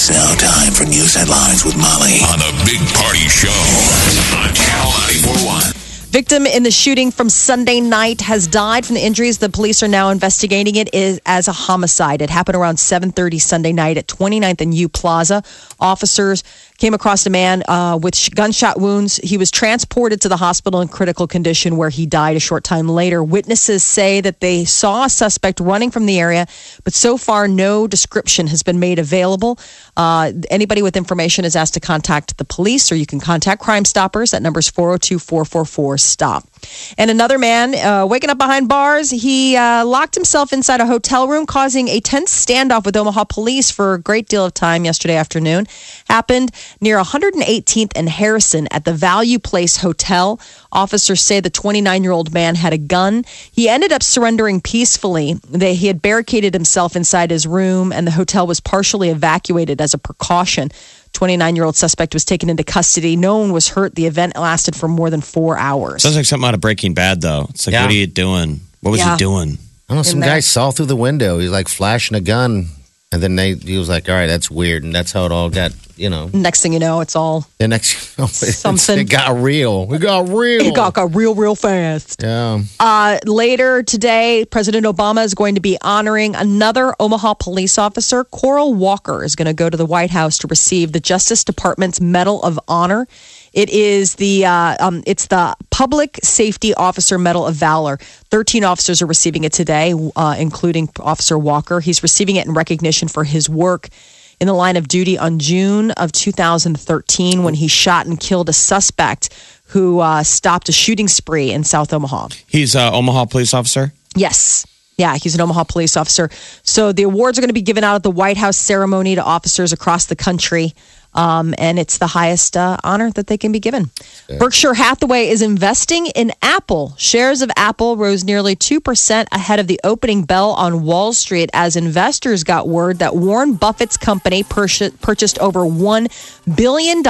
It's now time for news headlines with Molly on a big party show on Channel 941. Victim in the shooting from Sunday night has died from the injuries. The police are now investigating it is, as a homicide. It happened around 7:30 Sunday night at 29th and U Plaza. Officers came across a man uh, with sh- gunshot wounds. He was transported to the hospital in critical condition where he died a short time later. Witnesses say that they saw a suspect running from the area, but so far no description has been made available. Uh, anybody with information is asked to contact the police or you can contact Crime Stoppers. That number is 402 444 STOP. And another man uh, waking up behind bars, he uh, locked himself inside a hotel room, causing a tense standoff with Omaha police for a great deal of time yesterday afternoon. Happened near 118th and Harrison at the Value Place Hotel. Officers say the 29 year old man had a gun. He ended up surrendering peacefully. They, he had barricaded himself inside his room, and the hotel was partially evacuated as a precaution. 29 year old suspect was taken into custody. No one was hurt. The event lasted for more than four hours. Sounds like something out of Breaking Bad, though. It's like, Yeah. what are you doing? What was Yeah. he doing? I don't know. Some there. guy saw through the window. He's like flashing a gun, and then they he was like, "All right, that's weird," and that's how it all got. You know, Next thing you know, it's all the next Something. it got real. We got real. it got, got real, real fast. yeah. Uh, later today, President Obama is going to be honoring another Omaha police officer. Coral Walker is going to go to the White House to receive the Justice Department's Medal of Honor. It is the uh, um, it's the Public Safety Officer Medal of Valor. Thirteen officers are receiving it today, uh, including Officer Walker. He's receiving it in recognition for his work in the line of duty on June of 2013 when he shot and killed a suspect who uh, stopped a shooting spree in South Omaha. He's a Omaha police officer. Yes. Yeah, he's an Omaha police officer. So the awards are going to be given out at the White House ceremony to officers across the country. Um, and it's the highest uh, honor that they can be given. Berkshire Hathaway is investing in Apple. Shares of Apple rose nearly 2% ahead of the opening bell on Wall Street as investors got word that Warren Buffett's company purchased, purchased over $1 billion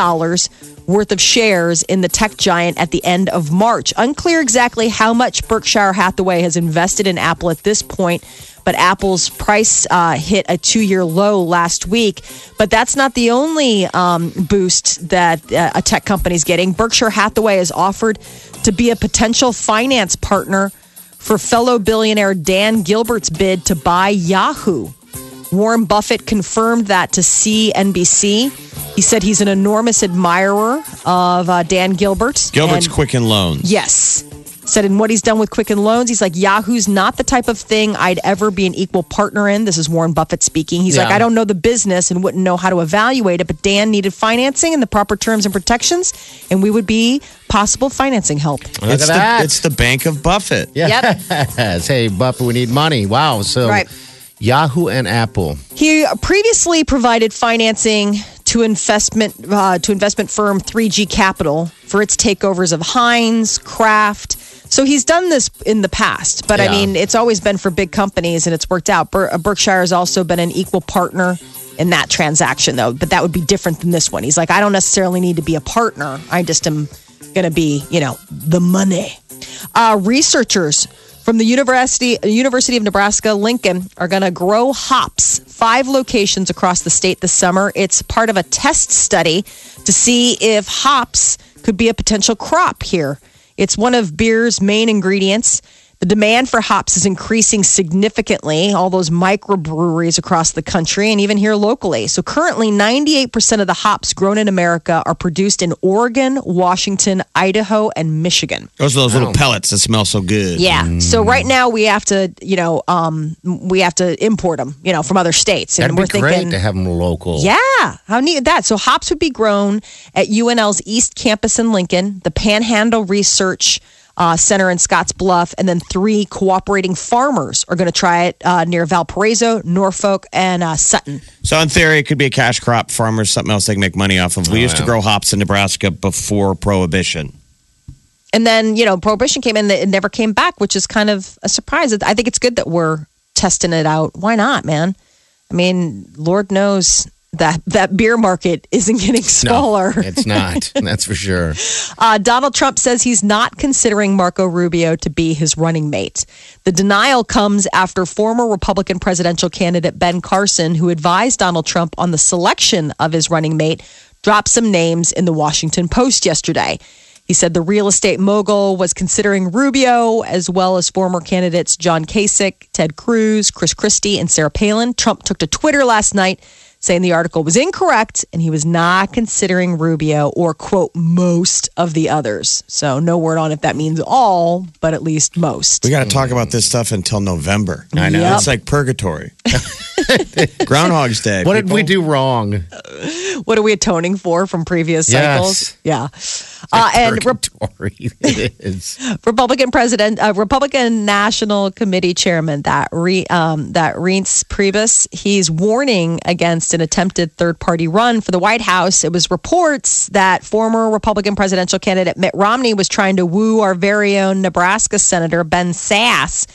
worth of shares in the tech giant at the end of March. Unclear exactly how much Berkshire Hathaway has invested in Apple at this point, but Apple's price uh, hit a two year low last week. But that's not the only um, boost that uh, a tech company is getting. Berkshire Hathaway has offered to be a potential finance partner for fellow billionaire Dan Gilbert's bid to buy Yahoo. Warren Buffett confirmed that to CNBC. He said he's an enormous admirer of uh, Dan Gilbert. Gilbert's and- Quicken Loans. Yes. Said in what he's done with Quicken Loans, he's like, Yahoo's not the type of thing I'd ever be an equal partner in. This is Warren Buffett speaking. He's like, I don't know the business and wouldn't know how to evaluate it, but Dan needed financing and the proper terms and protections, and we would be possible financing help. Look It's at the, that. it's the Bank of Buffett. yeah. hey, Buffett, we need money. Wow. So Right. Yahoo and Apple. He previously provided financing to investment uh, to investment firm 3G Capital for its takeovers of Heinz, Kraft. So he's done this in the past, but I Yeah. mean, it's always been for big companies and it's worked out. Ber- uh, Berkshire has also been an equal partner in that transaction, though, but that would be different than this one. He's like, I don't necessarily need to be a partner. I just am going to be, you know, the money. Uh, researchers from the University University of Nebraska Lincoln are going to grow hops five locations across the state this summer. It's part of a test study to see if hops could be a potential crop here. It's one of beer's main ingredients. The demand for hops is increasing significantly, all those microbreweries across the country and even here locally. So currently 98% of the hops grown in America are produced in Oregon, Washington, Idaho, and Michigan. Those are those little pellets that smell so good. Yeah. So right now we have to, you know, um, we have to import them, you know, from other states, That'd and be we're great thinking, to have them local. yeah, how neat that? So hops would be grown at UNL's East Campus in Lincoln. The Panhandle Research uh, center in Scotts Bluff, and then three cooperating farmers are going to try it uh, near Valparaiso, Norfolk, and uh, Sutton. So in theory, it could be a cash crop. Farmers, something else they can make money off of. We used to grow hops in Nebraska before Prohibition. And then, you know, prohibition came in, it never came back, which is kind of a surprise. I think it's good that we're testing it out. Why not, man? I mean, Lord knows that that beer market isn't getting smaller. No, it's not. That's for sure. Uh, Donald Trump says he's not considering Marco Rubio to be his running mate. The denial comes after former Republican presidential candidate Ben Carson, who advised Donald Trump on the selection of his running mate, dropped some names in the Washington Post yesterday. He said the real estate mogul was considering Rubio, as well as former candidates John Kasich, Ted Cruz, Chris Christie, and Sarah Palin. Trump took to Twitter last night saying the article was incorrect and he was not considering Rubio or, quote, most of the others. So no word on if that means all, but at least most. We got to talk about this stuff until November. I know. Yep. It's like purgatory. Groundhog's Day. What did we do wrong? What are we atoning for from previous cycles? Yes. Yeah. Uh, and Rep- Purgatory. it is. Republican president, uh, Republican National Committee chairman, that re, um, that Reince Priebus, he's warning against an attempted third party run for the White House. It was reports that former Republican presidential candidate Mitt Romney was trying to woo our very own Nebraska Senator Ben Sasse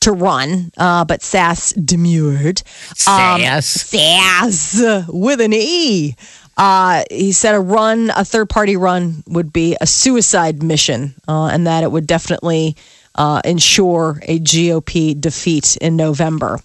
to run, uh, but Sasse demurred. Um, Sasse. Sasse with an E. Uh, he said a run, a third party run, would be a suicide mission, uh, and that it would definitely uh, ensure a GOP defeat in November.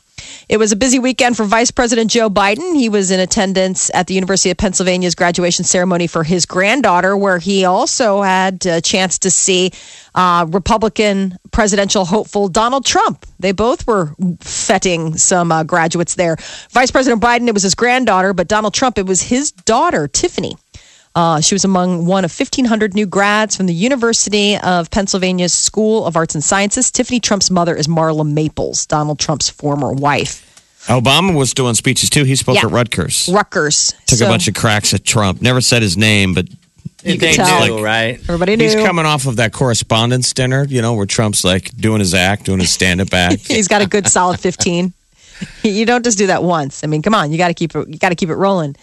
It was a busy weekend for Vice President Joe Biden. He was in attendance at the University of Pennsylvania's graduation ceremony for his granddaughter, where he also had a chance to see uh, Republican presidential hopeful Donald Trump. They both were fetting some uh, graduates there. Vice President Biden, it was his granddaughter, but Donald Trump, it was his daughter, Tiffany. Uh, she was among one of 1,500 new grads from the University of Pennsylvania's School of Arts and Sciences. Tiffany Trump's mother is Marla Maples, Donald Trump's former wife. Obama was doing speeches too. He spoke Yeah. at Rutgers. Rutgers. Took So a bunch of cracks at Trump. Never said his name, but You they could tell. do, right? everybody knew. he's coming off of that correspondence dinner, you know, where Trump's like doing his act, doing his stand up act. He's got a good solid 15. you don't just do that once. I mean, come on, you got to keep it. You got to keep it rolling.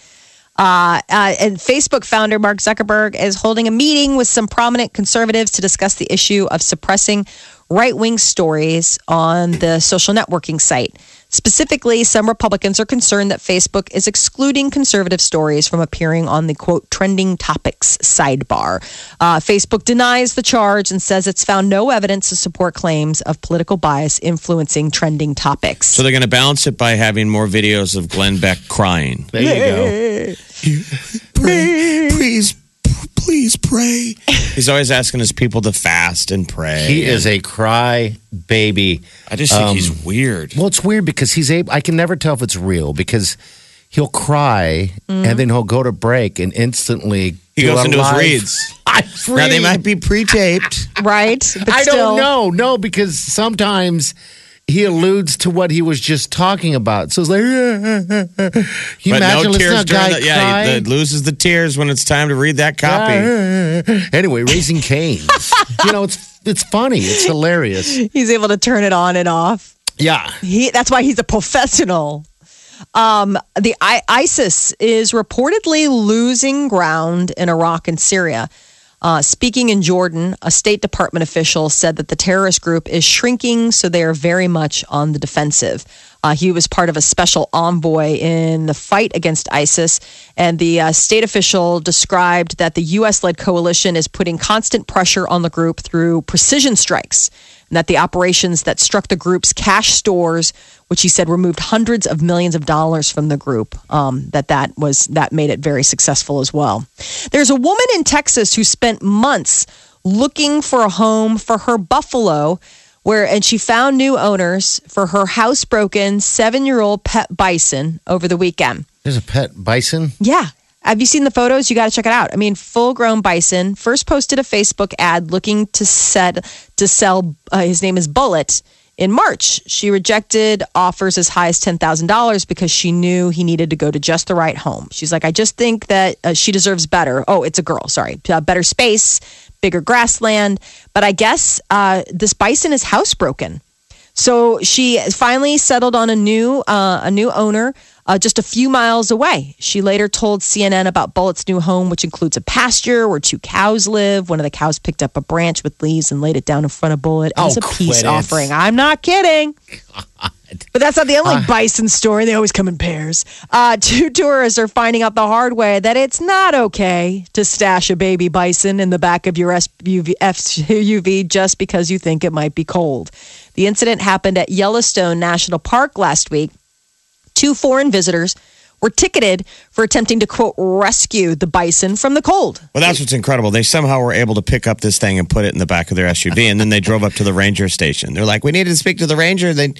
Uh, uh, and Facebook founder Mark Zuckerberg is holding a meeting with some prominent conservatives to discuss the issue of suppressing right wing stories on the social networking site. Specifically, some Republicans are concerned that Facebook is excluding conservative stories from appearing on the quote trending topics sidebar. Uh, Facebook denies the charge and says it's found no evidence to support claims of political bias influencing trending topics. So they're going to balance it by having more videos of Glenn Beck crying. There you go. Please, please pray. He's always asking his people to fast and pray. He is a cry baby. I just think Um, he's weird. Well, it's weird because he's able. I can never tell if it's real because he'll cry and then he'll go to break and instantly He goes a into his reads. I Now they might be pre-taped. right? But I still, don't know. No, because sometimes he alludes to what he was just talking about. So it's like, you but imagine no listening tears to a guy during the, yeah, cry? he the, loses the tears when it's time to read that copy. Anyway, raising canes. you know, it's it's funny. It's hilarious. He's able to turn it on and off. Yeah. He that's why he's a professional. Um, the I, ISIS is reportedly losing ground in Iraq and Syria. Uh, speaking in Jordan, a State Department official said that the terrorist group is shrinking, so they are very much on the defensive. Uh, he was part of a special envoy in the fight against ISIS, and the uh, state official described that the U.S. led coalition is putting constant pressure on the group through precision strikes, and that the operations that struck the group's cash stores, which he said removed hundreds of millions of dollars from the group, um, that that was that made it very successful as well. There's a woman in Texas who spent months looking for a home for her buffalo where and she found new owners for her housebroken seven-year-old pet bison over the weekend. There's a pet bison. Yeah. Have you seen the photos? You got to check it out. I mean, full-grown bison. First posted a Facebook ad looking to set to sell. Uh, his name is Bullet. In March, she rejected offers as high as ten thousand dollars because she knew he needed to go to just the right home. She's like, I just think that uh, she deserves better. Oh, it's a girl. Sorry, uh, better space, bigger grassland. But I guess uh, this bison is housebroken. So she finally settled on a new uh, a new owner uh, just a few miles away. She later told CNN about Bullet's new home, which includes a pasture where two cows live. One of the cows picked up a branch with leaves and laid it down in front of Bullet as Oh, a peace it. offering. I'm not kidding. But that's not the only bison story. They always come in pairs. Uh, two tourists are finding out the hard way that it's not okay to stash a baby bison in the back of your SUV just because you think it might be cold. The incident happened at Yellowstone National Park last week. Two foreign visitors were ticketed for attempting to quote rescue the bison from the cold. Well, that's what's incredible. They somehow were able to pick up this thing and put it in the back of their SUV, and then they drove up to the ranger station. They're like, "We need to speak to the ranger. They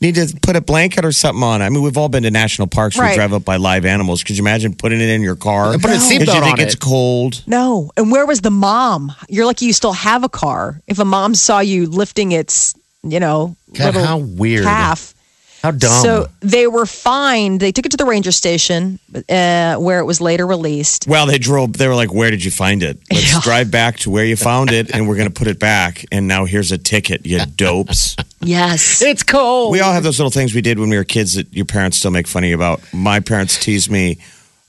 need to put a blanket or something on." I mean, we've all been to national parks. We Right. drive up by live animals. Could you imagine putting it in your car? And put a Because seatbelt you think on it's it. cold. No. And where was the mom? You're lucky you still have a car. If a mom saw you lifting its, you know, God, little how weird. calf. How dumb. So they were fined. They took it to the ranger station uh, where it was later released. Well, they drove. They were like, "Where did you find it? Let's drive back to where you found it, and we're going to put it back. And now here's a ticket, you dopes." Yes. it's cold. We all have those little things we did when we were kids that your parents still make funny about. My parents teased me.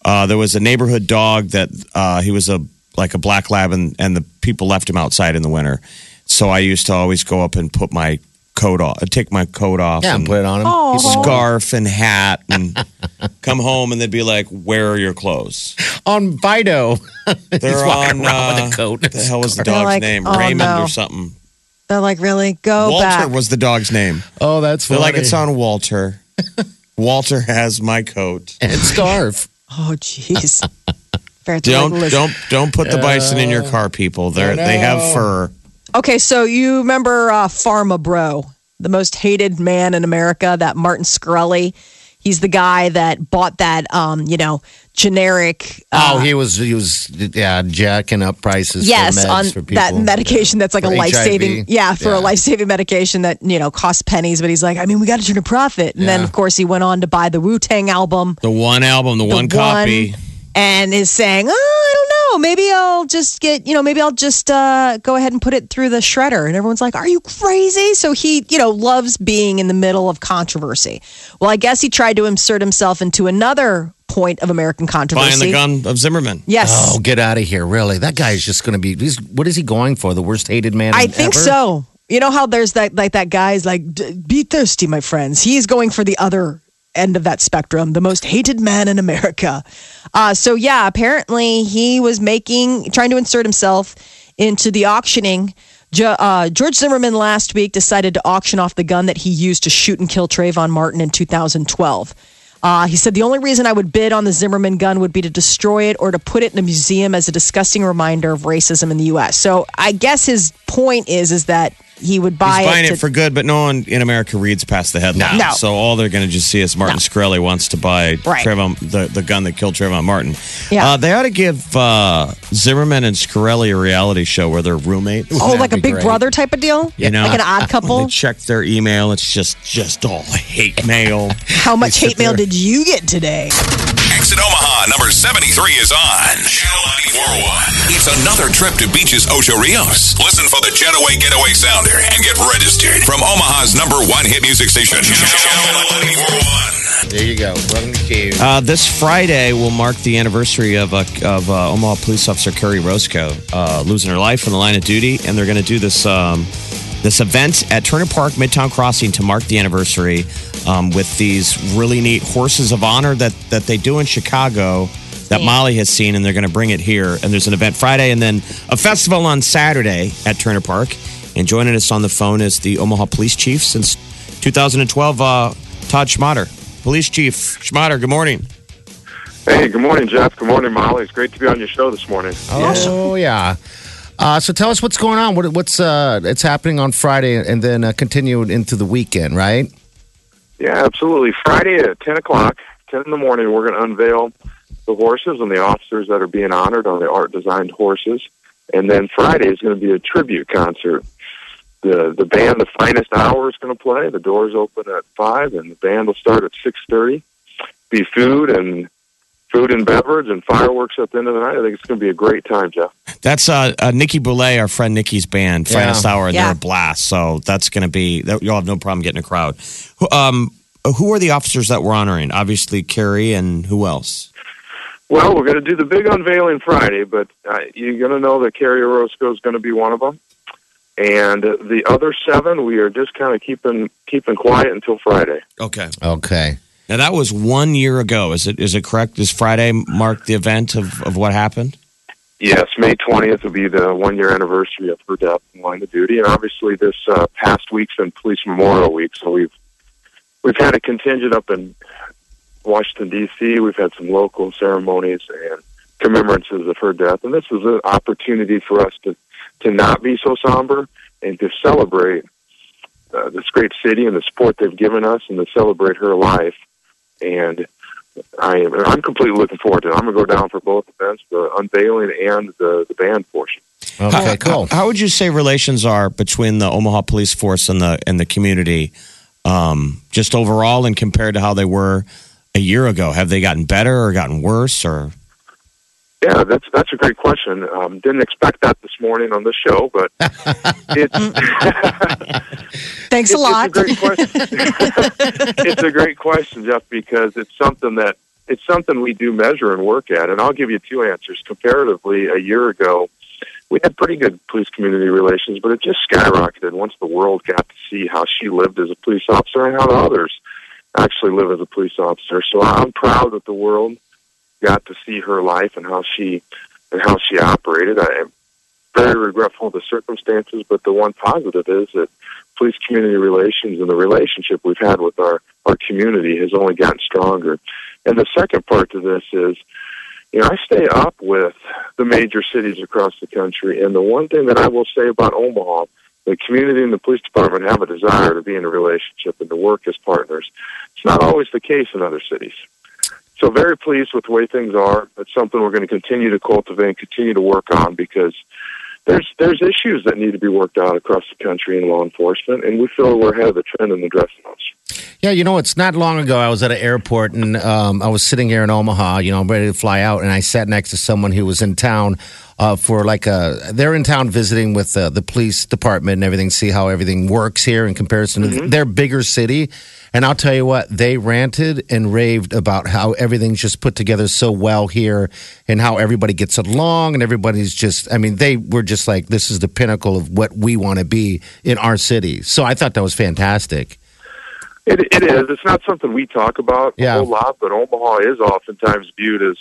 Uh, there was a neighborhood dog that uh, he was a like a black lab, and, and the people left him outside in the winter. So I used to always go up and put my coat off, take my coat off, yeah, and put it on him. He's scarf and hat, and come home, and they'd be like, "Where are your clothes?" on Fido. They're walking on. around with uh, a coat. What the hell was the dog's like, name? oh, Raymond no. or something. They're like, really? Go Walter back. was the dog's name. Oh, that's They're funny. like, it's on Walter. Walter has my coat. and scarf. oh, jeez. Fair to Don't like, listen. don't don't put the bison in your car, people. They're they have fur. Okay, so you remember uh, Pharma Bro, the most hated man in America, that Martin Shkreli. He's the guy that bought that, um, you know, generic. Uh, oh, he was he was yeah jacking up prices. yes, for meds on for people. that medication that's like For a life saving. Yeah, for a life saving medication that you know costs pennies. But he's like, I mean, we got to turn a profit. And then of course he went on to buy the Wu Tang album. The one album, the, the one copy. and is saying, "Oh, I don't know. Maybe I'll just get, you know, maybe I'll just uh, go ahead and put it through the shredder." And everyone's like, "Are you crazy?" So he, you know, loves being in the middle of controversy. Well, I guess he tried to insert himself into another point of American Buying controversy. the gun of Zimmerman. Yes. Oh, get out of here! Really, that guy is just going to be. He's, what is he going for? The worst hated man. I ever? think so. You know how there's that like that guy's like "D- be thirsty, my friends. He's going for the other end of that spectrum, the most hated man in America. Uh, so yeah, apparently he was making trying to insert himself into the auctioning. Jo- uh, George Zimmerman last week decided to auction off the gun that he used to shoot and kill Trayvon Martin in 2012. Uh, he said the only reason I would bid on the Zimmerman gun would be to destroy it or to put it in a museum as a disgusting reminder of racism in the U.S. So I guess his point is is that he would buy He's buying it. it, for good, but no one in America reads past the headline. No. So all they're going to just see is Martin No. Shkreli wants to buy Right. Trayvon, the, the gun that killed Trayvon Martin. Yeah. Uh, they ought to give uh, Zimmerman and Shkreli a reality show where they're roommates. oh, That'd like a big great. brother type of deal, You know, like an odd When couple. they check their email. It's just just all hate mail. How much hate mail there. did you get today? Exit Omaha, number 73 is on. Channel 941. It's another trip to Beaches Ocho Rios. Listen for the Jetaway Getaway Sounder and get registered from Omaha's number one hit music station. Channel 941. There you go. Welcome to Q. Uh, this Friday will mark the anniversary of, uh, of uh, Omaha police officer Kerrie Orozco uh, losing her life in the line of duty, and they're going to do this um, this event at Turner Park Midtown Crossing to mark the anniversary um, with these really neat horses of honor that that they do in Chicago that Molly has seen, and they're going to bring it here. And there's an event Friday, and then a festival on Saturday at Turner Park. And joining us on the phone is the Omaha Police Chief since 2012, uh, Todd Schmaderer. Police Chief Schmaderer, good morning. Hey, good morning, Jeff. Good morning, Molly. It's great to be on your show this morning. Oh yeah. Uh, so tell us what's going on. What, what's uh, it's happening on Friday, and then uh, continue into the weekend, right? Yeah, absolutely. Friday at 10 o'clock, 10 in the morning, we're going to unveil the horses and the officers that are being honored on the art designed horses. And then Friday is going to be a tribute concert. The the band, the finest hour, is going to play. The doors open at five, and the band will start at six thirty. Be food and food and beverage and fireworks at the end of the night. I think it's going to be a great time, Jeff. That's uh, uh, Nikki Boulay, our friend Nikki's band, Finest Yeah. Hour, and Yeah. they're a blast. So that's going to be, that- you'll have no problem getting a crowd. Who- Um, who are the officers that we're honoring? Obviously, Kerrie and who else? Well, we're going to do the big unveiling Friday, but uh, you're going to know that Kerrie Orozco is going to be one of them. And uh, the other seven, we are just kind of keeping keeping quiet until Friday. Okay. Okay. Now, that was one year ago. Is it is it correct? Does Friday mark the event of, of what happened? Yes, May 20th will be the one year anniversary of her death in line of duty, and obviously this uh, past week's been Police Memorial Week, so we've we've had a contingent up in Washington D.C. We've had some local ceremonies and commemorances of her death, and this is an opportunity for us to to not be so somber and to celebrate uh, this great city and the support they've given us, and to celebrate her life. And I am I'm completely looking forward to it. I'm going to go down for both events, the unveiling and the the band portion. Okay, how, cool. How, how would you say relations are between the Omaha Police Force and the and the community, um, just overall, and compared to how they were a year ago? Have they gotten better or gotten worse? Or Yeah, that's that's a great question. Um, didn't expect that this morning on the show, but it's Thanks it's, a lot. It's a great question. it's a great question, Jeff, because it's something that it's something we do measure and work at. And I'll give you two answers. Comparatively, a year ago, we had pretty good police community relations, but it just skyrocketed once the world got to see how she lived as a police officer and how the others actually live as a police officer. So I'm proud that the world got to see her life and how she and how she operated. I am very regretful of the circumstances, but the one positive is that police community relations and the relationship we've had with our our community has only gotten stronger. And the second part to this is, you know, I stay up with the major cities across the country, and the one thing that I will say about Omaha, the community and the police department have a desire to be in a relationship and to work as partners. It's not always the case in other cities. So very pleased with the way things are. It's something we're going to continue to cultivate and continue to work on because there's there's issues that need to be worked out across the country in law enforcement, and we feel we're ahead of the trend in addressing those. Yeah, you know, it's not long ago. I was at an airport and um, I was sitting here in Omaha. You know, I'm ready to fly out, and I sat next to someone who was in town uh, for like a. They're in town visiting with uh, the police department and everything, see how everything works here in comparison to their bigger city. And I'll tell you what, they ranted and raved about how everything's just put together so well here and how everybody gets along and everybody's just, I mean, they were just like, this is the pinnacle of what we want to be in our city. So I thought that was fantastic. It, it is. It's not something we talk about Yeah. a whole lot, but Omaha is oftentimes viewed as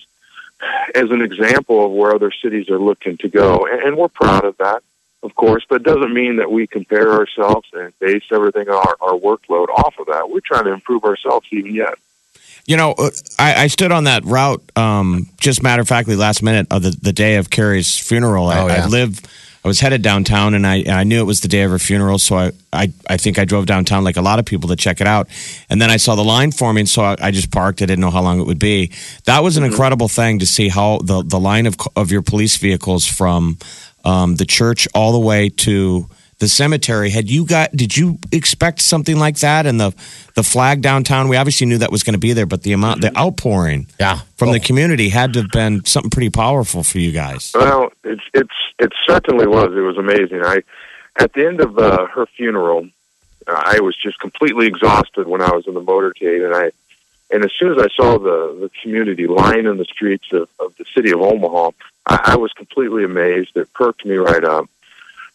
as an example of where other cities are looking to go, and, and we're proud of that, of course. But it doesn't mean that we compare ourselves and base everything our our workload off of that. We're trying to improve ourselves even yet. You know, uh, I, I stood on that route um, just matter of factly last minute of the, the day of Kerrie's funeral. I, Oh, yeah. I live, I was headed downtown and I, I knew it was the day of her funeral. So I, I, I think I drove downtown like a lot of people to check it out. And then I saw the line forming. So I, I just parked. I didn't know how long it would be. That was an incredible thing to see how the, the line of, of your police vehicles from um, the church all the way to the cemetery. Had you got? Did you expect something like that? And the the flag downtown. We obviously knew that was going to be there, but the amount, the outpouring, Yeah. from the Oh. community had to have been something pretty powerful for you guys. Well, it's it's it certainly was. It was amazing. I at the end of uh, her funeral, uh, I was just completely exhausted when I was in the motorcade, and I and as soon as I saw the the community lining the streets of, of the city of Omaha, I, I was completely amazed. It perked me right up.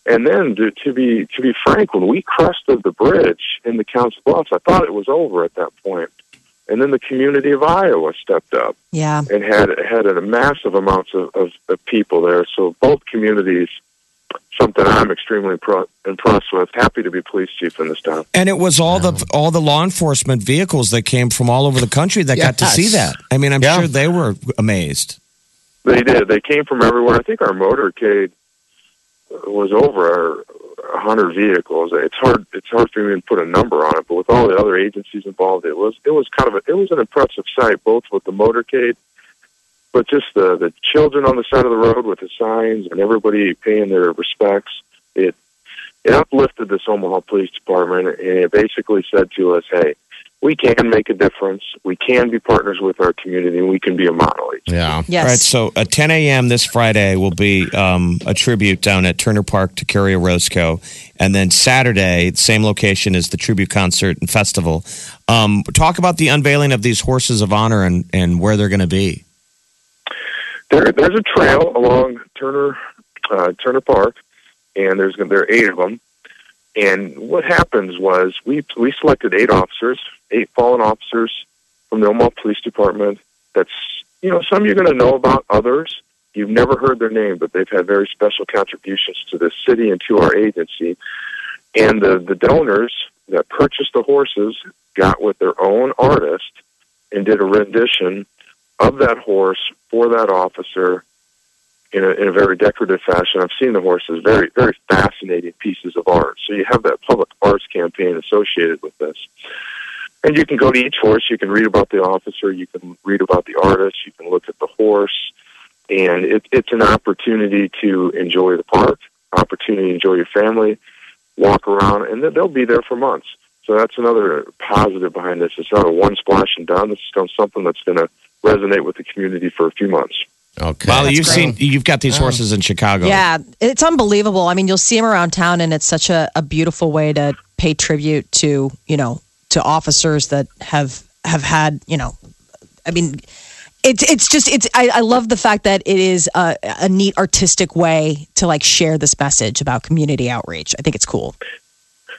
And then to, to be to be frank, when we crested the bridge in the Council Bluffs, I thought it was over at that point. And then the community of Iowa stepped up Yeah. and had had a massive amounts of, of, of people there. So both communities, something I'm extremely pro- impressed with. Happy to be police chief in this town. And it was all the all the law enforcement vehicles that came from all over the country that got to see that. I mean, I'm Yeah. sure they were amazed. They did. They came from everywhere. I think our motorcade was over a hundred vehicles. It's hard. It's hard for me to put a number on it, but with all the other agencies involved, it was it was kind of a, it was an impressive sight, both with the motorcade, but just the the children on the side of the road with the signs and everybody paying their respects. It it uplifted this Omaha Police Department, and it basically said to us, "Hey, we can make a difference. We can be partners with our community, and we can be a model. Yeah. Yes. All right, so at 10 a.m. this Friday will be um, a tribute down at Turner Park to Kerrie Orozco. And then Saturday, same location as the tribute concert and festival. Um, talk about the unveiling of these horses of honor and, and where they're going to be. There, there's a trail along Turner uh, Turner Park, and there's there are eight of them. And what happens was we we selected eight officers, eight fallen officers from the Omaha Police Department. That's you know some you're going to know about, others you've never heard their name, but they've had very special contributions to this city and to our agency. And the the donors that purchased the horses got with their own artist and did a rendition of that horse for that officer in a, in a very decorative fashion. I've seen the horses, very, very fascinating pieces of art. So you have that public arts campaign associated with this. And you can go to each horse, you can read about the officer, you can read about the artist, you can look at the horse, and it, it's an opportunity to enjoy the park, opportunity to enjoy your family, walk around, and they'll be there for months. So that's another positive behind this. It's not a one splash and done. This is something that's going to resonate with the community for a few months. Okay. Molly, you've great. seen you've got these oh. horses in Chicago. Yeah, it's unbelievable. I mean, you'll see them around town, and it's such a, a beautiful way to pay tribute to you know to officers that have have had you know. I mean, it's it's just it's. I, I love the fact that it is a, a neat artistic way to like share this message about community outreach. I think it's cool.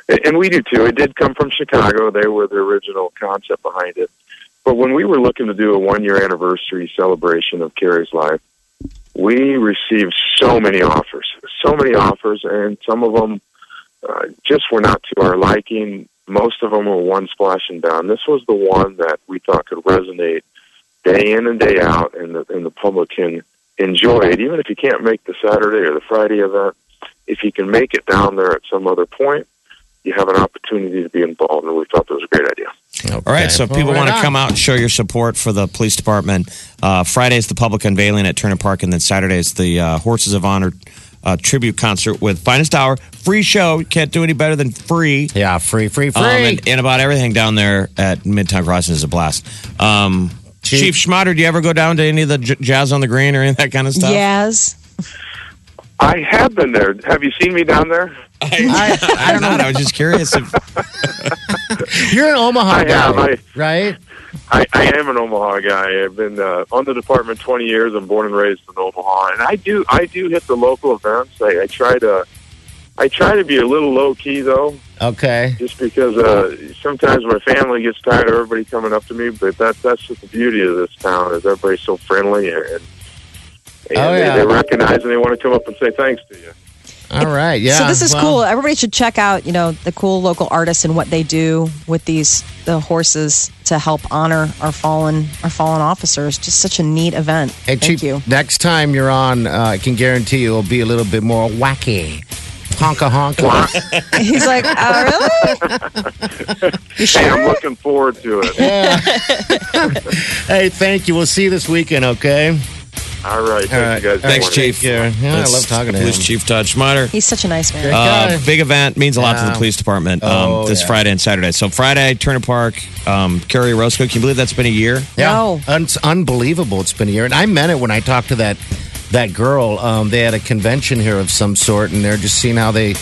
And we do too. It did come from Chicago. They were the original concept behind it. But when we were looking to do a one year anniversary celebration of Kerrie's life, we received so many offers, so many offers, and some of them uh, just were not to our liking. Most of them were one splash and down. This was the one that we thought could resonate day in and day out, and the, and the public can enjoy it, even if you can't make the Saturday or the Friday event. If you can make it down there at some other point, you have an opportunity to be involved, and we thought that was a great idea. All right, so if Well, people right want to come out and show your support for the police department, uh, Friday is the public unveiling at Turner Park, and then Saturday is the uh, Horses of Honor uh, tribute concert with Finest Hour. Free show. Can't do any better than free. Yeah, free, free, free. Um, and, and about everything down there at Midtown Crossing is a blast. Um, Chief, Chief- Schmaderer, do you ever go down to any of the j- jazz on the green or any of that kind of stuff? Yes. I have been there. Have you seen me down there? I, I, don't know. I was just curious if You're an Omaha I guy, am, I- right? I, I am an Omaha guy. I've been uh, on the department 20 years. I'm born and raised in Omaha, and I do I do hit the local events. I, I try to I try to be a little low key though, Okay. just because uh, sometimes my family gets tired of everybody coming up to me. But that that's just the beauty of this town is everybody's so friendly and. and Oh, they, they recognize and they want to come up and say thanks to you. All right. Yeah. so this is well, cool. Everybody should check out, you know, the cool local artists and what they do with these the horses to help honor our fallen our fallen officers. Just such a neat event. Hey, Thank Chief, you. next time you're on, uh, I can guarantee you it'll be a little bit more wacky. Honka honka. He's like, oh, really? You Hey, I'm looking forward to it. Yeah. hey, thank you. We'll see you this weekend, okay? All right, thank All right. you guys. Thanks, Chief. Yeah, yeah I love talking to Police him. Chief Todd Schmaderer. He's such a nice man. Great Uh, guy. big event means a lot to the police department. Um, Oh, this yeah. Friday and Saturday. So Friday, Turner Park, um, Kerrie Orozco. Can you believe that's been a year? Yeah, No. it's unbelievable. It's been a year, and I meant it when I talked to that that girl. Um, they had a convention here of some sort, and they're just seeing how they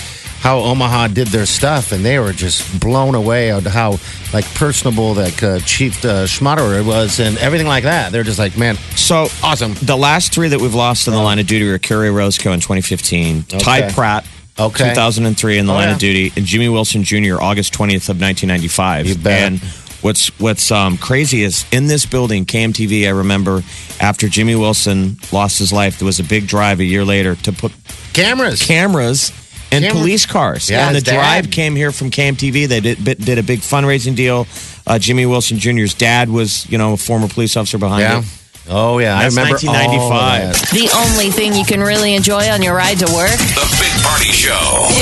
how Omaha did their stuff, and they were just blown away at how like personable like uh, Chief uh, Schmaderer was, and everything like that. They're just like, man, So awesome. the last three that we've lost in the line of duty were Kerrie Orozco in 2015, Ty Pratt. Okay. 2003 in the Oh, line yeah. of duty, and Jimmy Wilson Jr. August 20th of 1995. You bet. And what's what's um, crazy is in this building, KMTV. I remember after Jimmy Wilson lost his life, there was a big drive a year later to put Cameras. cameras and Camera- police cars. Yeah, and the his dad. drive came here from KMTV. They did, did a big fundraising deal. Uh, Jimmy Wilson Jr.'s dad was, you know, a former police officer behind yeah. it. Oh yeah, That's I remember 1995. all that. The only thing you can really enjoy on your ride to work, The Big Party Show.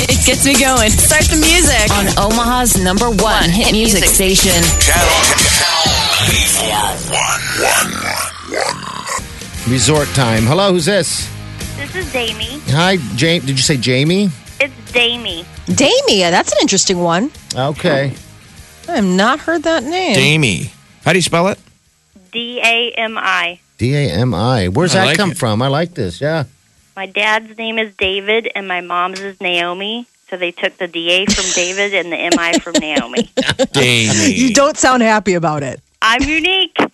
it gets me going. Start the music on Omaha's number one hit music station. Channel, channel Resort time. Hello, who's this? This is Jamie. Hi, Jamie. Did you say Jamie? It's Damie. Damia, that's an interesting one. Okay. I have not heard that name. Damie. How do you spell it? D A M I. D A M I. Where's I that like come it. from? I like this. Yeah. My dad's name is David, and my mom's is Naomi. So they took the D A from David and the M I from Naomi. Damie. You don't sound happy about it. I'm unique.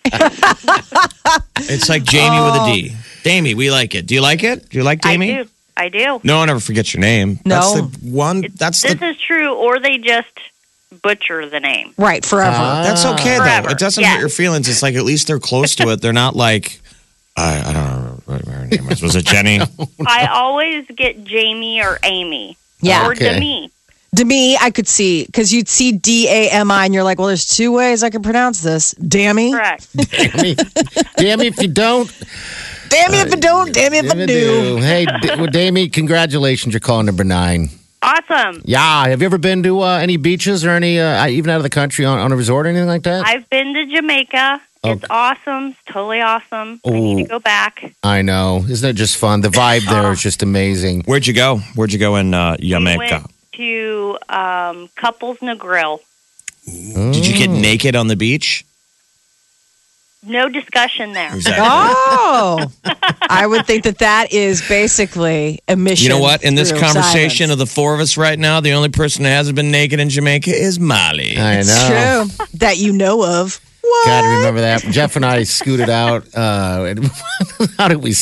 It's like Jamie with a D. Oh. Damie, we like it. Do you like it? Do you like I Damie? do. I do. No one ever forgets your name. No. That's the one. That's this the. is true, or they just butcher the name. Right, forever. Ah. That's okay Forever. though. It doesn't Yeah. hurt your feelings. It's like at least they're close to it. They're not like. I, I don't know what her name was. Was it Jenny? I always get Jamie or Amy. Yeah. Or Okay. Demi. To me, I could see because you'd see D A M I, and you're like, well, there's two ways I can pronounce this. Dammy. Correct. Damn me, damn me if you don't. Damn me if I don't. Damn me if I do. Hey, D- well, Damie, congratulations. You're calling number nine. Awesome. Yeah. Have you ever been to uh, any beaches or any, uh, even out of the country on, on a resort or anything like that? I've been to Jamaica. It's Okay. awesome. It's totally awesome. I need Ooh. to go back. I know. Isn't it just fun? The vibe there is just amazing. Where'd you go? Where'd you go in uh, We Jamaica? went to um, Couples Negril. Did you get naked on the beach? No discussion there. Exactly. Oh, I would think that that is basically a mission. You know what? In this conversation silence. of the four of us right now, the only person who hasn't been naked in Jamaica is Molly. I it's know. true that you know of. What? Got to remember that. Jeff and I scooted out. Uh, and how did we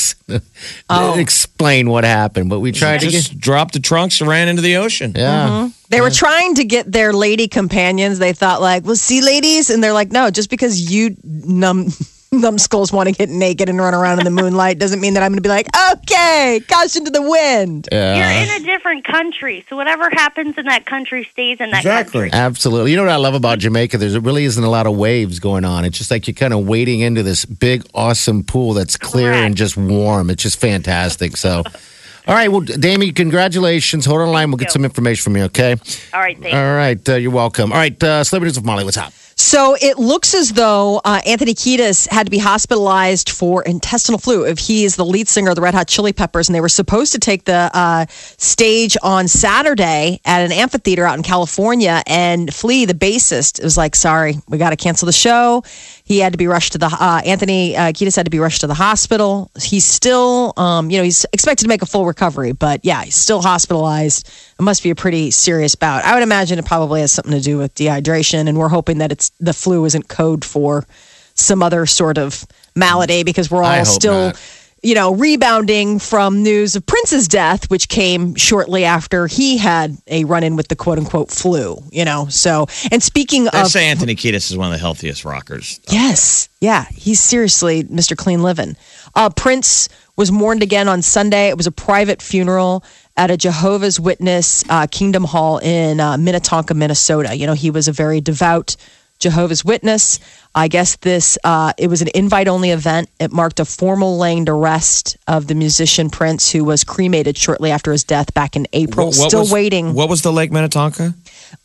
Oh. explain what happened? But we tried to Just get. dropped the trunks and ran into the ocean. Yeah. They were trying to get their lady companions. They thought like, "Well, see, ladies," and they're like, "No, just because you numb numbskulls want to get naked and run around in the moonlight doesn't mean that I'm going to be like, okay, caution to the wind." Yeah. You're in a different country, so whatever happens in that country stays in that country. Exactly. Absolutely. You know what I love about Jamaica? There's really isn't a lot of waves going on. It's just like you're kind of wading into this big, awesome pool that's clear Correct. and just warm. It's just fantastic. So, all right. Well, Damie, congratulations. Hold on the line. We'll get some information from you, okay? All right, thanks. All right. Uh, you're welcome. All right. Uh, Celebrities of Molly, what's up? So it looks as though uh, Anthony Kiedis had to be hospitalized for intestinal flu. If he is the lead singer of the Red Hot Chili Peppers, and they were supposed to take the uh, stage on Saturday at an amphitheater out in California, and Flea, the bassist, was like, "Sorry, we got to cancel the show." He had to be rushed to the uh, Anthony uh, Kiedis had to be rushed to the hospital. He's still, um, you know, he's expected to make a full recovery, but yeah, he's still hospitalized. It must be a pretty serious bout. I would imagine it probably has something to do with dehydration, and we're hoping that it's the flu isn't code for some other sort of malady because we're all still. not. You know, rebounding from news of Prince's death, which came shortly after he had a run in with the quote unquote flu, you know. So, and speaking They of I say Anthony Kiedis is one of the healthiest rockers. Yes. Yeah. He's seriously Mr. Clean Living. Uh, Prince was mourned again on Sunday. It was a private funeral at a Jehovah's Witness uh, Kingdom Hall in uh, Minnetonka, Minnesota. You know, he was a very devout Jehovah's Witness. I guess this uh, it was an invite-only event. It marked a formal laying to rest of the musician Prince, who was cremated shortly after his death back in April. Still was, waiting. What was the Lake Minnetonka?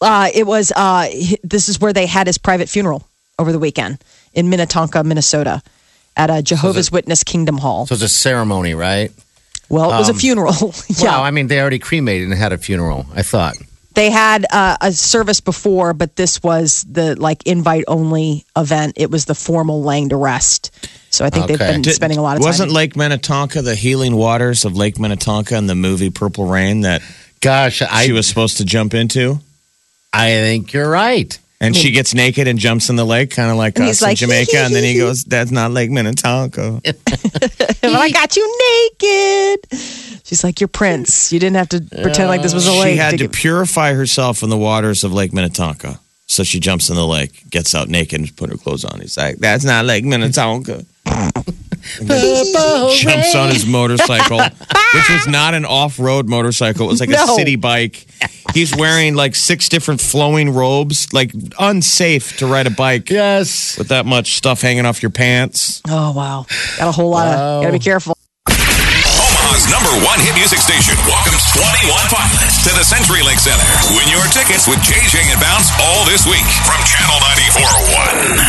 Uh, it was. Uh, this is where they had his private funeral over the weekend in Minnetonka, Minnesota, at a Jehovah's Witness Kingdom Hall. So it's a ceremony, right? well, it was a um, funeral. yeah, Well, I mean, they already cremated and had a funeral, I thought. They had uh, a service before, but this was the like invite only event. It was the formal laying to rest. So I think they've been Did- spending a lot of time. Wasn't Lake Minnetonka the healing waters of Lake Minnetonka in the movie Purple Rain that Gosh, I, she was supposed to jump into? I think you're right. And she hmm. gets naked and jumps in the lake, kind of like And us he's in like, Jamaica. and then he goes, "That's not Lake Minnetonka." but I got you naked. She's like, "You're Prince. You didn't have to pretend like this was a lake." she had to get- purify herself in the waters of Lake Minnetonka. So she jumps in the lake, gets out naked, and put her clothes on. He's like, "That's not Lake Minnetonka." Jumps on his motorcycle, which was not an off-road motorcycle. It was like a city bike. He's wearing like six different flowing robes, like unsafe to ride a bike Yes. with that much stuff hanging off your pants. oh wow, got a whole lot of. Got to be careful. Omaha's number one hit music station welcomes 21 Pilots to the CenturyLink Center. Win your tickets with JJ and Bounce all this week from Channel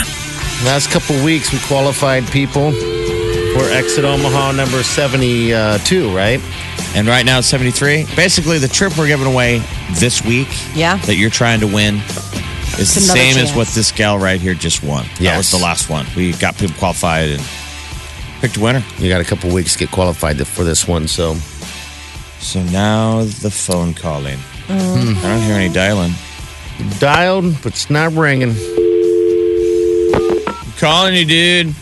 94.1. Last couple weeks, we qualified people for Exit Omaha number 72, right? And right now it's 73. Basically, the trip we're giving away this week Yeah. that you're trying to win It's, the another same as chance. what this gal right here just won. That Yes. was the last one. We got people qualified and picked a winner. You got a couple weeks to get qualified for this one, so So now the phone calling. Mm-hmm. I don't hear any dialing. dialed, but it's not ringing. calling you, dude.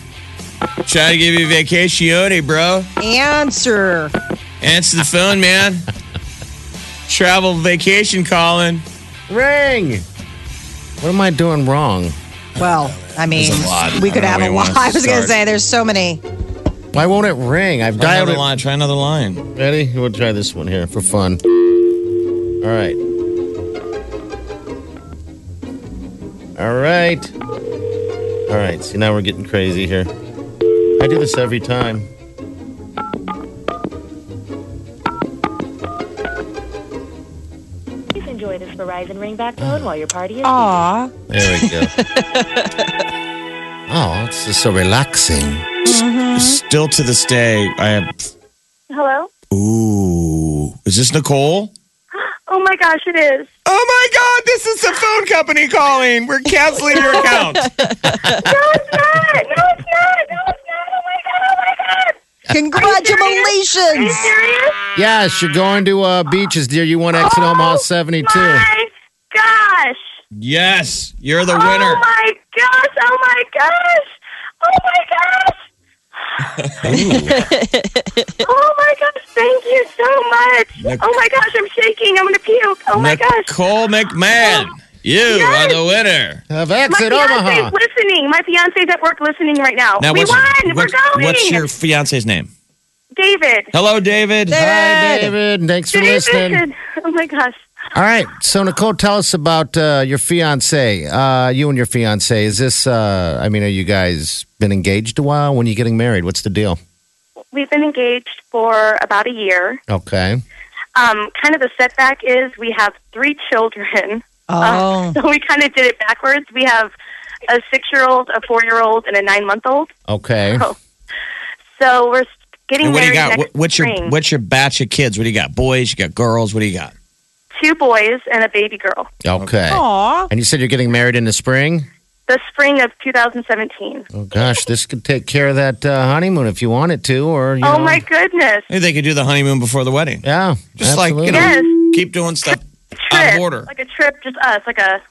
Try to give you vacation, bro. Answer. Answer the phone, man. Travel vacation calling. Ring. What am I doing wrong? Well, I mean, There's a lot. we I could have a where lot. I was going to say there's so many. Why won't it ring? I've Try dialed another it. line. Try another line. Ready? We'll try this one here for fun. All right. All right. All right. See, now we're getting crazy here. I do this every time. Please enjoy this Verizon ringback tone ah. while your party is Aw. There we go. oh, it's just so relaxing. Mm-hmm. Still to this day, I have. Hello? Ooh, is this Nicole? Oh my gosh, it is. Oh my God, this is the phone company calling. We're canceling your account. No, it's not. No, it's not. No, it's not. Oh my god. Oh my god. Congratulations. Serious? Yes, you're going to uh, beaches, dear. You won Exit Omaha 72. My gosh. yes, you're the winner. Oh my gosh. Oh my gosh. Oh my gosh. oh my gosh. Thank you so much. Nic- oh my gosh. I'm shaking. I'm going to puke. Oh my gosh. Nicole McMahon, you Yes. are the winner. Have My Exit fiance's Omaha. listening. My fiance's at work listening right now. Now, we what's, won. what's, We're going. what's your fiance's name? David. Hello, David. Hi, David. Thanks for listening. Oh my gosh. All right. So, Nicole, tell us about uh, your fiance. Uh, you and your fiance. Is this, uh, I mean, are you guys been engaged a while? When are you getting married? What's the deal? We've been engaged for about a year. Okay. Um, kind of the setback is we have three children. Oh. Uh, so we kind of did it backwards. We have a six-year-old, a four-year-old, and a nine-month-old. Okay. Oh. So we're getting And what do you married got? next What- What's your spring. what's your batch of kids? What do you got? Boys? You got girls? What do you got? Two boys and a baby girl. Okay. Aw. And you said you're getting married in the spring? The spring of 2017. Oh, gosh. This could take care of that uh, honeymoon if you want it to, or, you Oh know. my goodness! Maybe they could do the honeymoon before the wedding. Yeah. Just like, you know, Yes. keep doing stuff Trip, out of order. like a trip, just us, like a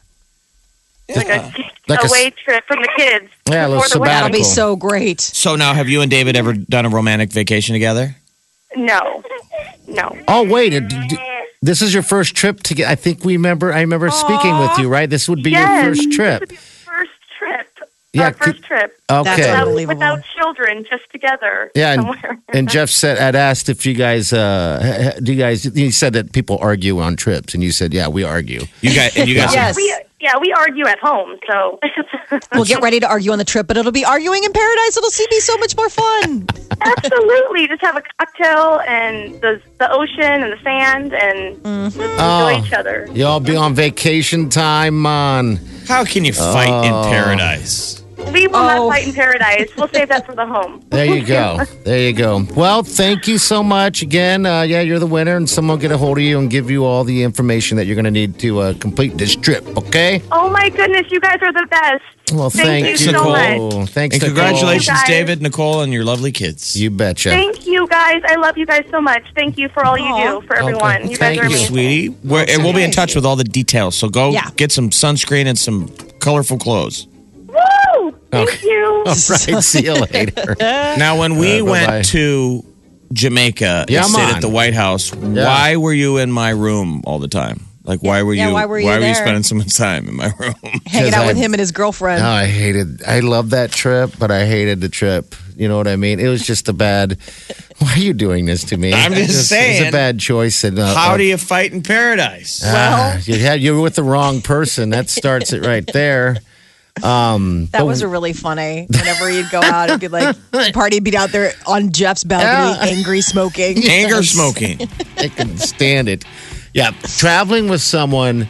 like a Like a s- away trip from the kids. Yeah, a little before the wedding. That'll be so great. So now, have you and David ever done a romantic vacation together? No, no. Oh wait, uh, it- d- this is your first trip to get. I think we remember. I remember speaking with you, right? This would be yes, your first This trip. would be first trip. Yeah, Our first could- trip. Okay. That's Without, without children, just together. Yeah, and, somewhere. and Jeff said, I'd asked if you guys, uh, do you guys, you said that people argue on trips, and you said, yeah, we argue. You guys, and you guys, Yes. we, yeah, we argue at home, so We'll get ready to argue on the trip, but it'll be arguing in paradise. It'll see be so much more fun. absolutely just have a cocktail and the the ocean and the sand and just enjoy Oh. each other. Y'all be on vacation time, man. how can you fight Oh. in paradise? We will Oh. not fight in paradise. We'll save that for the home. There you go. There you go. Well, thank you so much again. Uh, yeah, you're the winner, and someone will get a hold of you and give you all the information that you're going to need to uh, complete this trip. Okay? Oh my goodness, you guys are the best. Well, Thank thank, you you, so Nicole. much. Thanks, And Nicole. congratulations, guys. David, Nicole, and your lovely kids. You betcha. Thank you guys. I love you guys so much. Thank you for all you do for everyone. You guys Thank are you. amazing. Sweetie, We're, and we'll be in touch with all the details. So go Yeah. get some sunscreen and some colorful clothes. Woo! Thank you. All right. See you later. Now, when we Uh, went to Jamaica Yeah, and stayed man. at the White House, why were you in my room all the time? Like, why were Yeah, you? why were you there? spending so much time in my room? Hanging out I- with him and his girlfriend. No, I hated. I loved that trip, but I hated the trip. You know what I mean? It was just a bad. Why are you doing this to me? I'm just It was saying. a bad choice. And uh, How uh, do you fight in paradise? ah, you had you were with the wrong person. That starts it right there. Um, That was a really funny. Whenever you'd go out, it'd be like party be out there on Jeff's balcony, Yeah. angry smoking. Anger Yes. smoking. I can stand it. Yeah, traveling with someone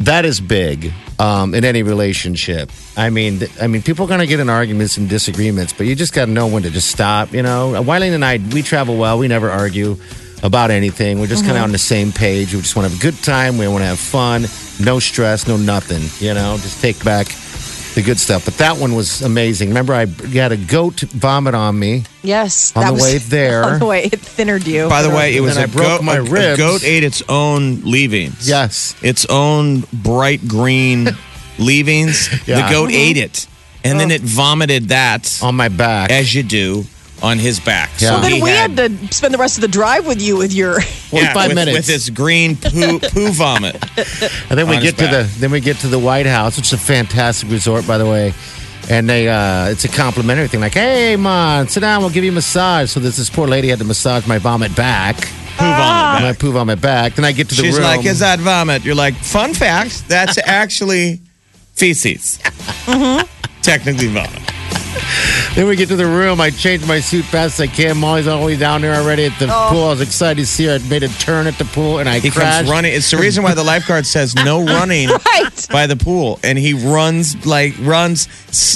that is big um, in any relationship. I mean, th- I mean, people are going to get in arguments and disagreements, but you just got to know when to just stop. You know, Wileen and I, we travel well. We never argue. about anything. We're just kind Mm-hmm. of on the same page. We just want to have a good time. We want to have fun. No stress, no nothing. You know, just take back the good stuff. But that one was amazing. Remember, I had a goat vomit on me. Yes. On that the was- way there. On the way, it thinnered you. By the way, it was then a I broke goat. my a- a ribs. goat ate its own leavings. Yes. its own bright green leavings. Yeah. The goat mm-hmm. ate it, and then oh. it vomited that On my back. as you do on his back. Yeah. so then he we had, to spend the rest of the drive with you with your. 45 with, minutes. with this green poo poo vomit. And then we get to the then we get to the White House, which is a fantastic resort, by the way. And they uh it's a complimentary thing, like, hey man, sit down, we'll give you a massage. So there's this poor lady had to massage my vomit back. Poo vomit. My back. poo vomit back. Then I get to the She's room. like, "Is that vomit?" You're like, "Fun fact, that's actually feces. Technically vomit." Then we get to the room. I change my suit fast as I can. Molly's all the way down there already at the oh. pool. I was excited to see her. I made a turn at the pool and I He crashed. comes running. It's the reason why the lifeguard says no running Right. by the pool, and he runs like runs,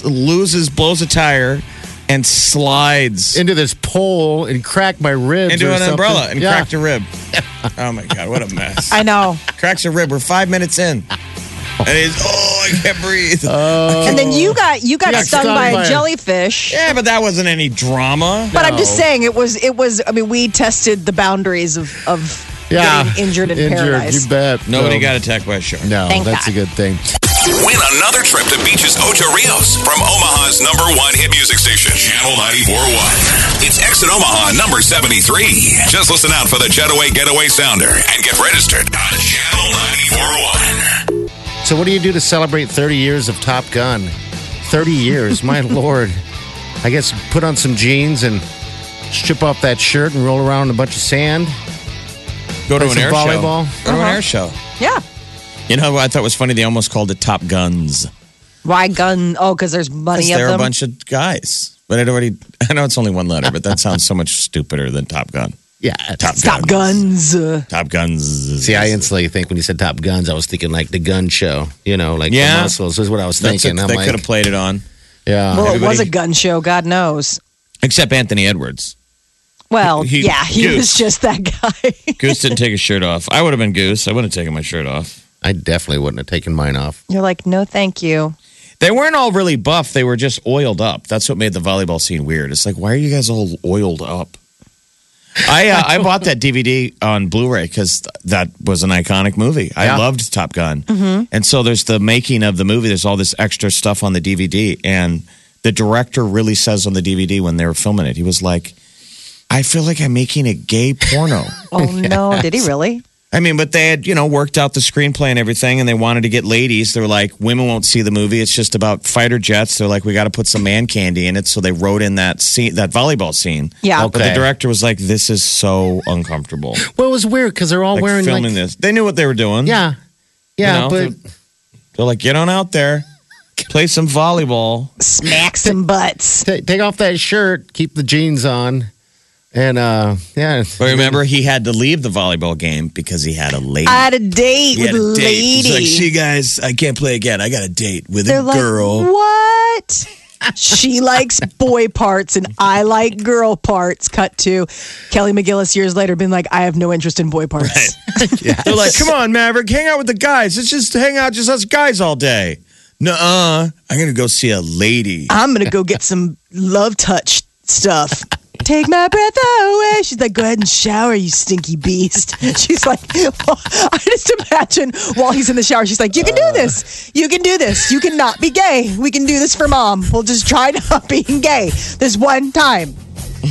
loses, blows a tire, and slides into this pole and cracked my ribs. into or an something. umbrella and Yeah. cracked a rib. Oh my god, what a mess! I know. Cracks a rib. We're five minutes in, and he's oh, I can't breathe. Oh. And then you got you got got stung, stung by, by a a- jellyfish. yeah, but that wasn't any drama. But I'm just saying it was it was. I mean, we tested the boundaries of of Yeah. getting injured in Injured, paradise. you bet. Nobody So- got attacked by a shark. No, Thank that's God. a good thing. Win another trip to Beaches Ocho Rios from Omaha's number one hit music station, Channel 94.1. It's Exit Omaha number 73. Just listen out for the Jetaway Getaway Sounder and get registered on Channel 94.1. So, what do you do to celebrate 30 years of Top Gun? 30 years, my lord. I guess put on some jeans and strip off that shirt and roll around in a bunch of sand. Go to Play an some air volleyball? show. Go to an uh-huh. air show. Yeah. You know what I thought was funny? They almost called it Top Guns. Why gun? Oh, because there's money of They're a bunch of guys. But it already, I know it's only one letter, but that sounds so much stupider than Top Gun. Yeah. Top Stop guns. Top Guns. See, I instantly think when you said Top Guns, I was thinking like the gun show, you know, like Yeah. the muscles is what I was That's thinking. it. I'm They like, could have played it on, yeah. well, it was a gun show. God knows. except Anthony Edwards. Well, He- yeah, he was just that guy. Goose didn't take his shirt off. I would have been Goose. I wouldn't have taken my shirt off. I definitely wouldn't have taken mine off. You're like, no, thank you. They weren't all really buff. They were just oiled up. That's what made the volleyball scene weird. It's like, why are you guys all oiled up? I uh, I bought that DVD on Blu-ray because that was an iconic movie. I Yeah. loved Top Gun, and so there's the making of the movie. There's all this extra stuff on the DVD, and the director really says on the DVD when they were filming it, he was like, "I feel like I'm making a gay porno." Oh no, did he really? I mean, but they had, you know, worked out the screenplay and everything, and they wanted to get ladies. They're like, women won't see the movie. It's just about fighter jets. They're like, we got to put some man candy in it. So they wrote in that scene, that volleyball scene. Yeah. But the director was like, this is so uncomfortable. Well, it was weird because they're all Like wearing filming like, this. They knew what they were doing. yeah, yeah, You know, but they're, they're like, get on out there, play some volleyball. Smack some butts. ta- take off that shirt, keep the jeans on, and uh, yeah. But remember, he had to leave the volleyball game because he had a lady. I had a date he with a a date. lady. He's like, see, guys, I can't play again. I got a date with They're a like, girl. what? she likes boy parts and I like girl parts. Cut to Kelly McGillis years later, being like, I have no interest in boy parts. They're like, come on, Maverick, hang out with the guys. Let's just hang out, just us guys all day. Nuh-uh. I'm gonna go see a lady. I'm gonna go get some love touch stuff. Take my breath away. She's like, go ahead and shower, you stinky beast. She's like, well, I just imagine while he's in the shower, she's like, you can do this. You can do this. You cannot be gay. We can do this for mom. We'll just try not being gay this one time.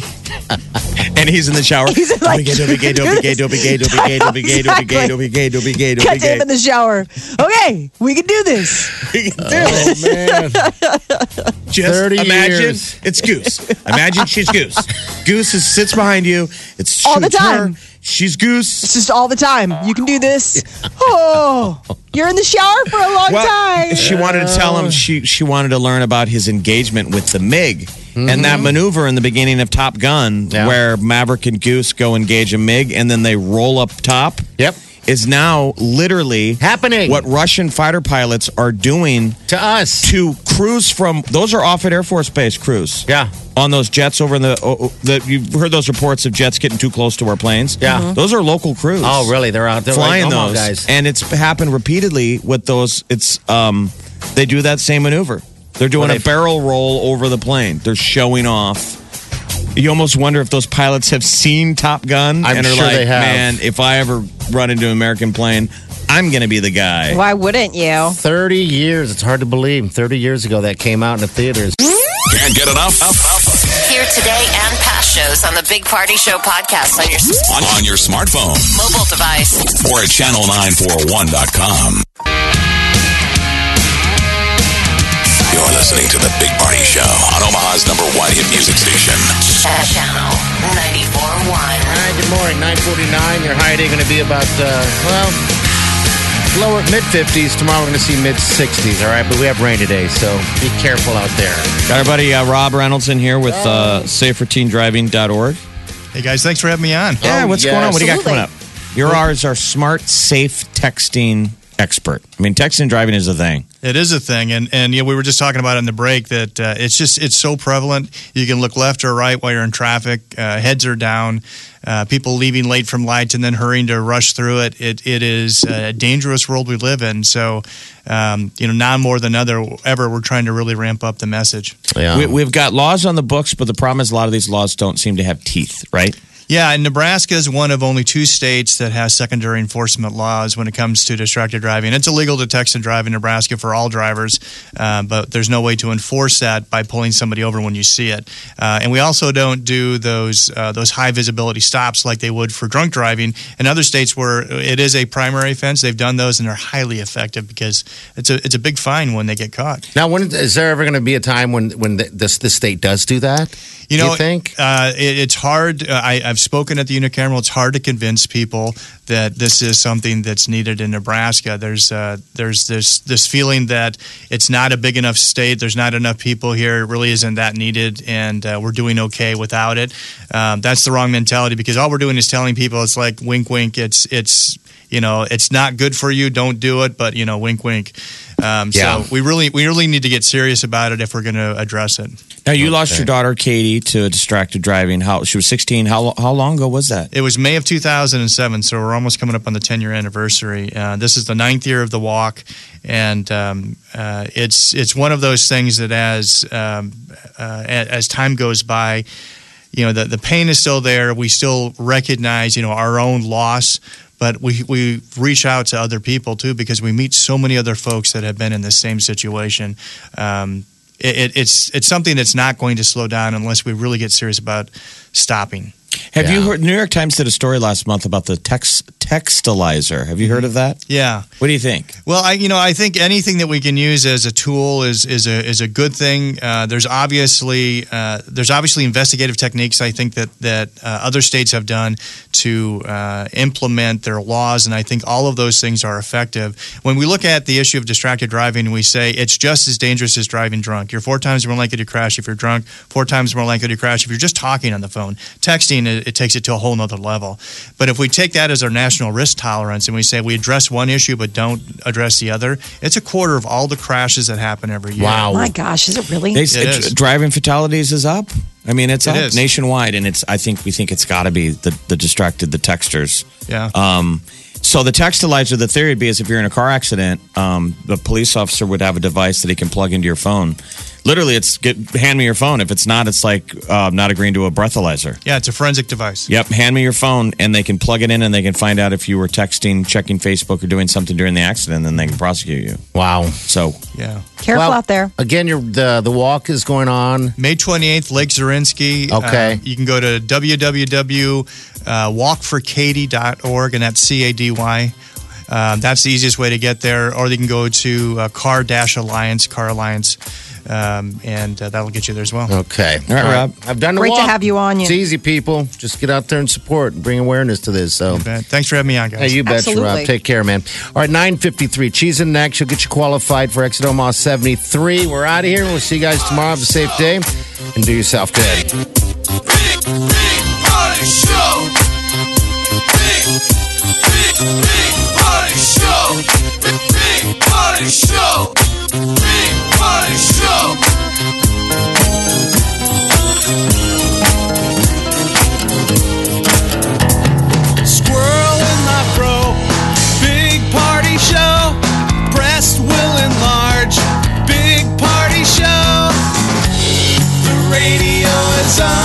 And he's in the shower. He's like, don't be gay, don't be gay, don't be gay, don't be gay, don't be gay, don't be gay, don't be gay, don't be gay, don't Cut to him in the shower. Okay, we can do this. oh man, Just 30 imagine years. it's Goose. Imagine she's Goose. Goose is, sits behind you. It's All the it's her. time. She's Goose. It's just all the time. You can do this. Oh, you're in the shower for a long Well, time. she wanted to tell him she she wanted to learn about his engagement with the MiG and that maneuver in the beginning of Top Gun Yeah. where Maverick and Goose go engage a MiG and then they roll up top. Yep. is now literally Happening. What Russian fighter pilots are doing to us. to cruise from those are Offutt Air Force Base crews. Yeah. On those jets over in the, oh, oh, the you've heard those reports of jets getting too close to our planes. Yeah. Mhm. those are local crews. Oh, really? They're out there flying like, those, guys. and it's happened repeatedly with those. It's um, they do that same maneuver. They're doing Well, a barrel roll over the plane. They're showing off. You almost wonder if those pilots have seen Top Gun I'm and are sure like, they have. man, if I ever run into an American plane, I'm going to be the guy. Why wouldn't you? 30 years. It's hard to believe. 30 years ago that came out in the theaters. Can't get enough? Hear today and past shows on the Big Party Show podcast on your On, on your smartphone mobile device. or at channel941.com. You're listening to The Big Party Show on Omaha's number one hit music station. Channel 94.1. All right, good morning. 949. Your high day going to be about, uh, well, lower mid 50s. Tomorrow we're going to see mid 60s. All right, but we have rain today, so be careful out there. Got our buddy uh, Rob Reynolds in here with uh, saferteendriving.org. Hey guys, thanks for having me on. Yeah, Oh, what's yes. going on? What do you got coming up? Your You're our smart, safe texting expert. I mean, texting and driving is a thing. It is a thing, and and yeah, we were just talking about it in the break that uh, it's just it's so prevalent. You can look left or right while you're in traffic. Uh, heads are down. Uh, people leaving late from lights and then hurrying to rush through it. It it is a dangerous world we live in. So, um, you know, now more than other ever, we're trying to really ramp up the message. Yeah. We, we've got laws on the books, but the problem is a lot of these laws don't seem to have teeth, right? Yeah, and Nebraska is one of only two states that has secondary enforcement laws when it comes to distracted driving. It's illegal to text and drive in Nebraska for all drivers, uh, but there's no way to enforce that by pulling somebody over when you see it. Uh, and we also don't do those uh, those high visibility stops like they would for drunk driving. In other states where it is a primary offense, they've done those and they're highly effective because it's a it's a big fine when they get caught. Now, when is there ever going to be a time when when the, this this state does do that? You Do know, you think? uh, it, it's hard. Uh, I, I've spoken at the unicameral. It's hard to convince people that this is something that's needed in Nebraska. There's uh, there's this this feeling that it's not a big enough state. There's not enough people here. It really isn't that needed, and uh, we're doing okay without it. Um, that's the wrong mentality because all we're doing is telling people it's like wink, wink. It's it's you know it's not good for you. Don't do it. But you know, wink, wink. Um, Yeah. So we really we really need to get serious about it if we're going to address it. Now, you lost your daughter, Cady, to distracted driving. How She was 16. How, how long ago was that? It was May of 2007, so we're almost coming up on the 10 year anniversary. Uh, this is the ninth year of the walk, and um, uh, it's it's one of those things that as um, uh, as time goes by, you know, the the pain is still there. We still recognize, you know, our own loss. But we, we reach out to other people too because we meet so many other folks that have been in the same situation. Um, it, it, it's it's something that's not going to slow down unless we really get serious about stopping. Have you heard? New York Times did a story last month about the text, textalyzer. Have you heard of that? Yeah. What do you think? Well, I you know I think anything that we can use as a tool is is a is a good thing. Uh, there's obviously uh, there's obviously investigative techniques I think that that uh, other states have done to uh, implement their laws, and I think all of those things are effective. When we look at the issue of distracted driving, we say it's just as dangerous as driving drunk. You're four times more likely to crash if you're drunk. Four times more likely to crash if you're just talking on the phone. Texting it, it takes it to a whole nother level. But if we take that as our national risk tolerance and we say we address one issue but don't address the other, it's a quarter of all the crashes that happen every year. Wow. My gosh, is it really? They, It is. driving fatalities is up. I mean, it's It up is. nationwide, and it's. I think we think it's got to be the the distracted, the texters. Yeah. Um, so the textalyzer, the theory would be is if you're in a car accident, um, the police officer would have a device that he can plug into your phone. Literally, it's get hand me your phone. If it's not, it's like uh, not agreeing to a breathalyzer. yeah, it's a forensic device. Yep, hand me your phone, and they can plug it in, and they can find out if you were texting, checking Facebook, or doing something during the accident. Then they can prosecute you. Wow. So Yeah. Careful Well, out there. Again, your the the walk is going on. May 28th, Lake Zorinsky. Okay. Uh, you can go to www.walkforcady.org, and that's C A D Y. Um, that's the easiest way to get there. Or you can go to uh, Car Dash Alliance, Car Alliance, um, and uh, that'll get you there as well. Okay. All right, Rob. I've done the Great to have you on, you. It's easy, people. Just get out there and support and bring awareness to this. So. Thanks for having me on, guys. Hey, you betcha, Rob. Take care, man. All right, 953. Cheese and next. She'll get you qualified for Exit Omaha 73. We're out of here. We'll see you guys tomorrow. Have a safe day and do yourself good. Big, big party show. Big, big, big Party Show. Big Party Squirrel in my. Big party show. Breast will enlarge. Big party show. The radio is on.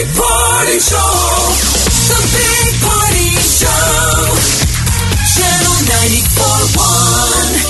Big Party Show. The Big Party Show. Channel 94.1.